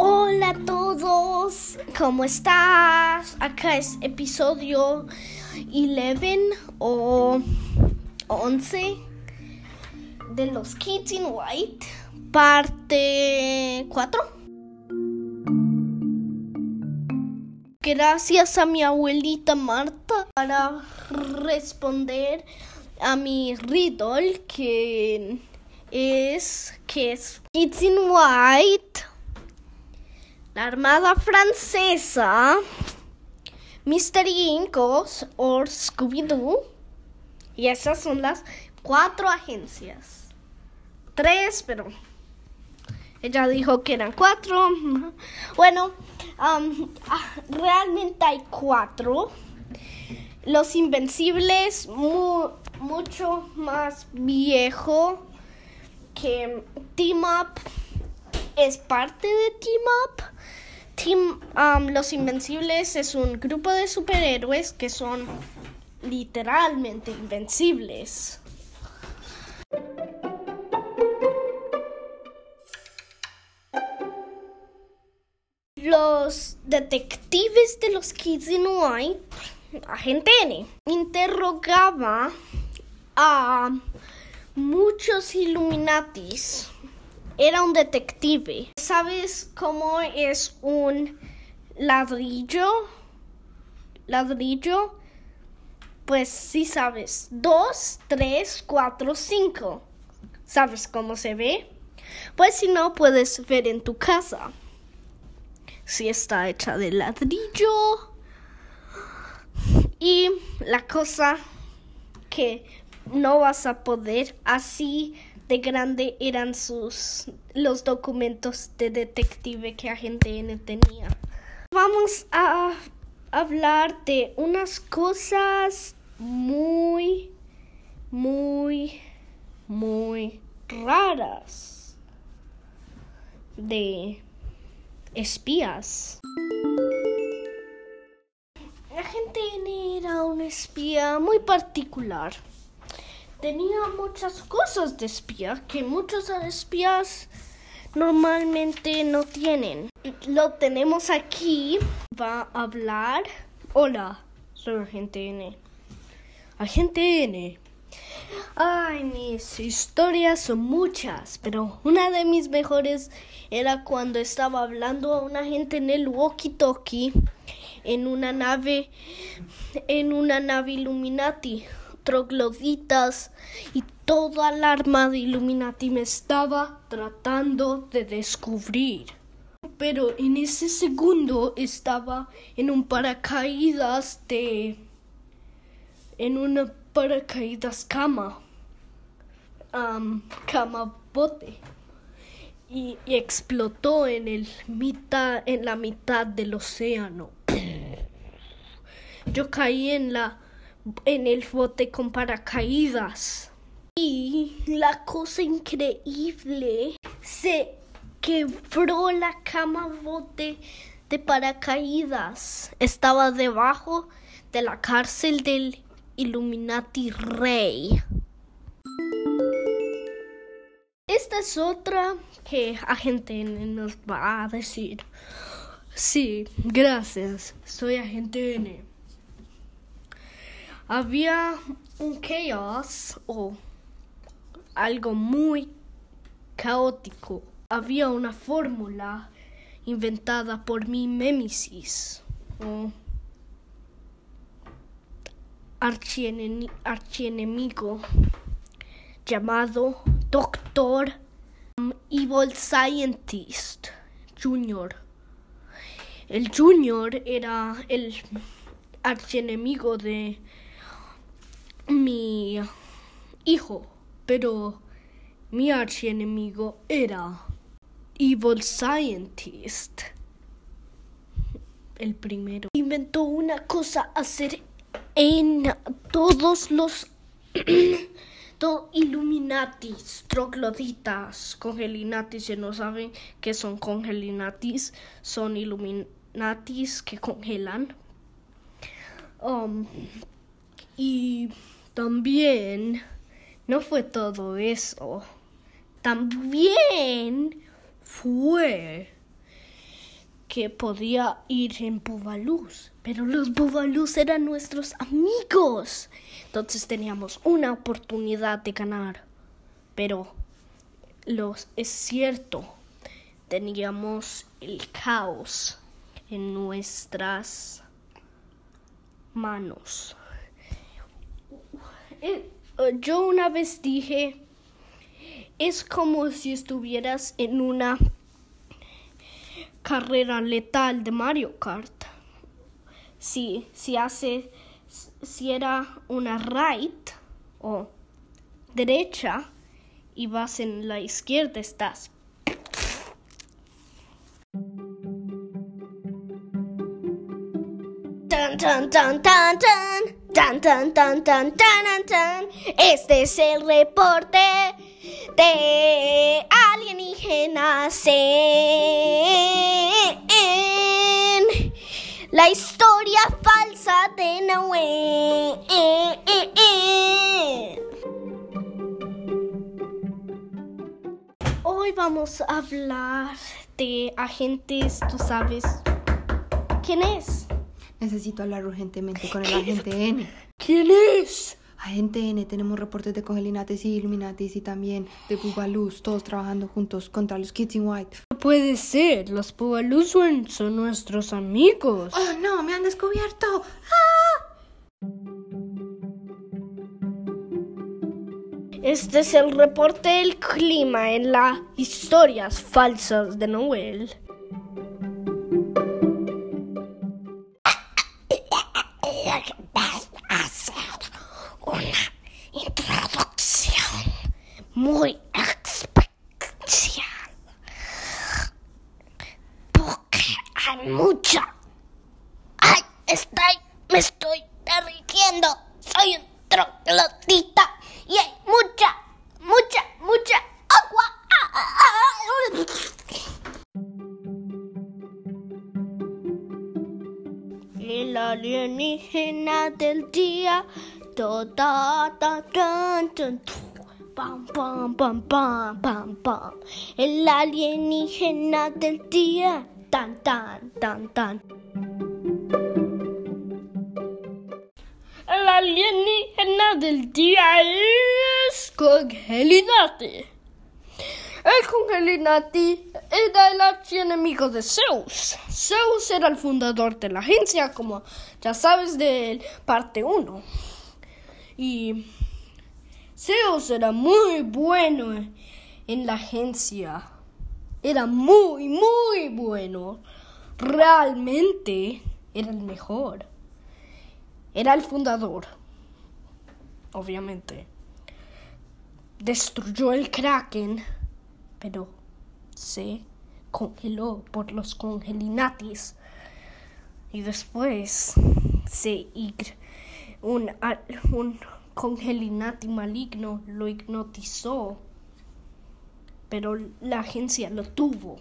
Hola a todos, ¿cómo estás? Acá es episodio 11 o 11 de los Kids in White, parte 4. Gracias a mi abuelita Marta para responder a mi riddle que es que es Kids in White, la Armada Francesa, Mystery Inc. o Scooby-Doo. Y esas son las cuatro agencias. Tres, pero ella dijo que eran cuatro. Bueno, um, ah, realmente hay cuatro. Los Invencibles, mu mucho más viejo que Team Up es parte de Team Up. Team um, Los Invencibles es un grupo de superhéroes que son literalmente invencibles. Los detectives de los Kids in White, agente N, interrogaba a muchos Illuminatis. Era un detective. ¿Sabes cómo es un ladrillo? Ladrillo. Pues sí sabes. Dos, tres, cuatro, cinco. ¿Sabes cómo se ve? Pues si no, puedes ver en tu casa. Si está hecha de ladrillo. Y la cosa que no vas a poder así de grande eran sus los documentos de detective que agente N tenía. Vamos a hablar de unas cosas muy muy muy raras de espías. Agente N era un espía muy particular tenía muchas cosas de espía que muchos espías normalmente no tienen. Lo tenemos aquí. Va a hablar. Hola, soy Agente N. Agente N. Ay, mis historias son muchas, pero una de mis mejores era cuando estaba hablando a una gente en el walkie-talkie en una nave en una nave Illuminati trogloditas y toda la armada Illuminati me estaba tratando de descubrir. Pero en ese segundo estaba en un paracaídas de... en una paracaídas cama. cama bote. Y, y, explotó en el mitad en la mitad del océano. Yo caí en la en el bote con paracaídas. Y la cosa increíble, se quebró la cama bote de paracaídas. Estaba debajo de la cárcel del Illuminati Rey. Esta es otra que agente N nos va a decir. Sí, gracias. Soy agente N había un caos o algo muy caótico. Había una fórmula inventada por mi o archienemigo llamado Doctor Evil Scientist Junior. El Junior era el archienemigo de mi hijo, pero mi archienemigo era Evil Scientist. El primero inventó una cosa hacer en todos los Illuminatis, trogloditas, congelinatis, si no saben qué son congelinatis, son Illuminatis que congelan. Um, y también no fue todo eso. también fue que podía ir en Bubaluz, pero los Bubaluz eran nuestros amigos. Entonces teníamos una oportunidad de ganar. Pero los es cierto, teníamos el caos en nuestras manos. Eh, yo una vez dije, es como si estuvieras en una carrera letal de Mario Kart. Si, si hace, si era una right o derecha y vas en la izquierda, estás. Tan, tan, tan, tan, tan. Tan, tan. Este es el reporte de alienígenas en la historia falsa de Noé. Hoy vamos a hablar de agentes, tú sabes quién es. Necesito hablar urgentemente con el agente N. ¿Quién es? Agente N, tenemos reportes de Congelinates y Illuminatis y también de Bubaluz, todos trabajando juntos contra los Kids in White. No puede ser, los Bubaluz son, son nuestros amigos. ¡Oh, no! ¡Me han descubierto! ¡Ah! Este es el reporte del clima en las historias falsas de Noel. Muy especial. Porque hay mucha. ¡Ay! Estoy, me estoy derritiendo. Soy un troglodita y hay mucha, mucha, mucha agua. El alienígena del día. Ta, ta, ta. Pam, pam, pam, pam, pam, pam. El alienígena del día. Tan, tan, tan, tan. El alienígena del día es Congelinati. El Congelinati era el archienemigo de Zeus. Zeus era el fundador de la agencia, como ya sabes de parte 1. Y Zeus era muy bueno en la agencia. Era muy, muy bueno. Realmente era el mejor. Era el fundador. Obviamente. Destruyó el Kraken, pero se congeló por los congelinatis. Y después se un, un congelinati maligno lo hipnotizó. Pero la agencia lo tuvo.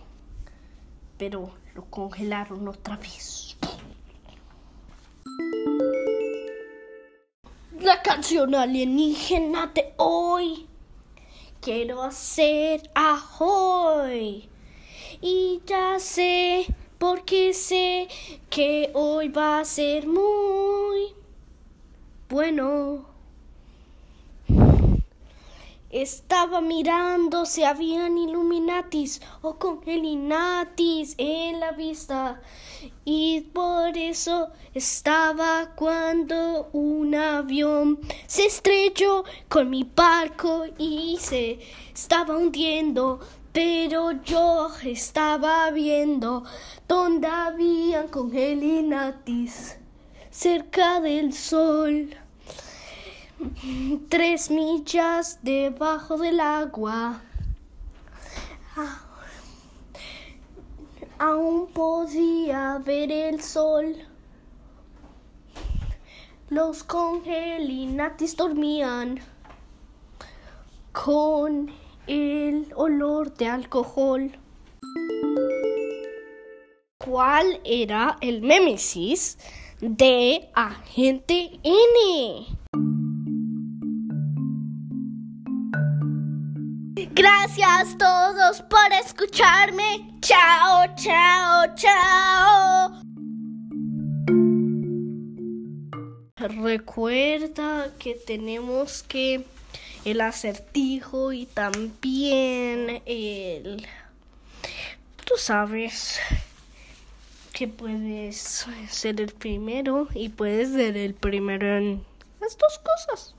Pero lo congelaron otra vez. La canción alienígena de hoy. Quiero hacer ahoy. Y ya sé, porque sé que hoy va a ser muy bueno. Estaba mirando si habían Illuminatis o Congelinatis en la vista. Y por eso estaba cuando un avión se estrelló con mi barco y se estaba hundiendo. Pero yo estaba viendo donde habían Congelinatis cerca del sol. Tres millas debajo del agua. Aún podía ver el sol. Los congelinatis dormían con el olor de alcohol. ¿Cuál era el némesis de Agente N? Gracias. Gracias todos por escucharme. Chao, chao, chao. Recuerda que tenemos que el acertijo y también el... Tú sabes que puedes ser el primero y puedes ser el primero en las dos cosas.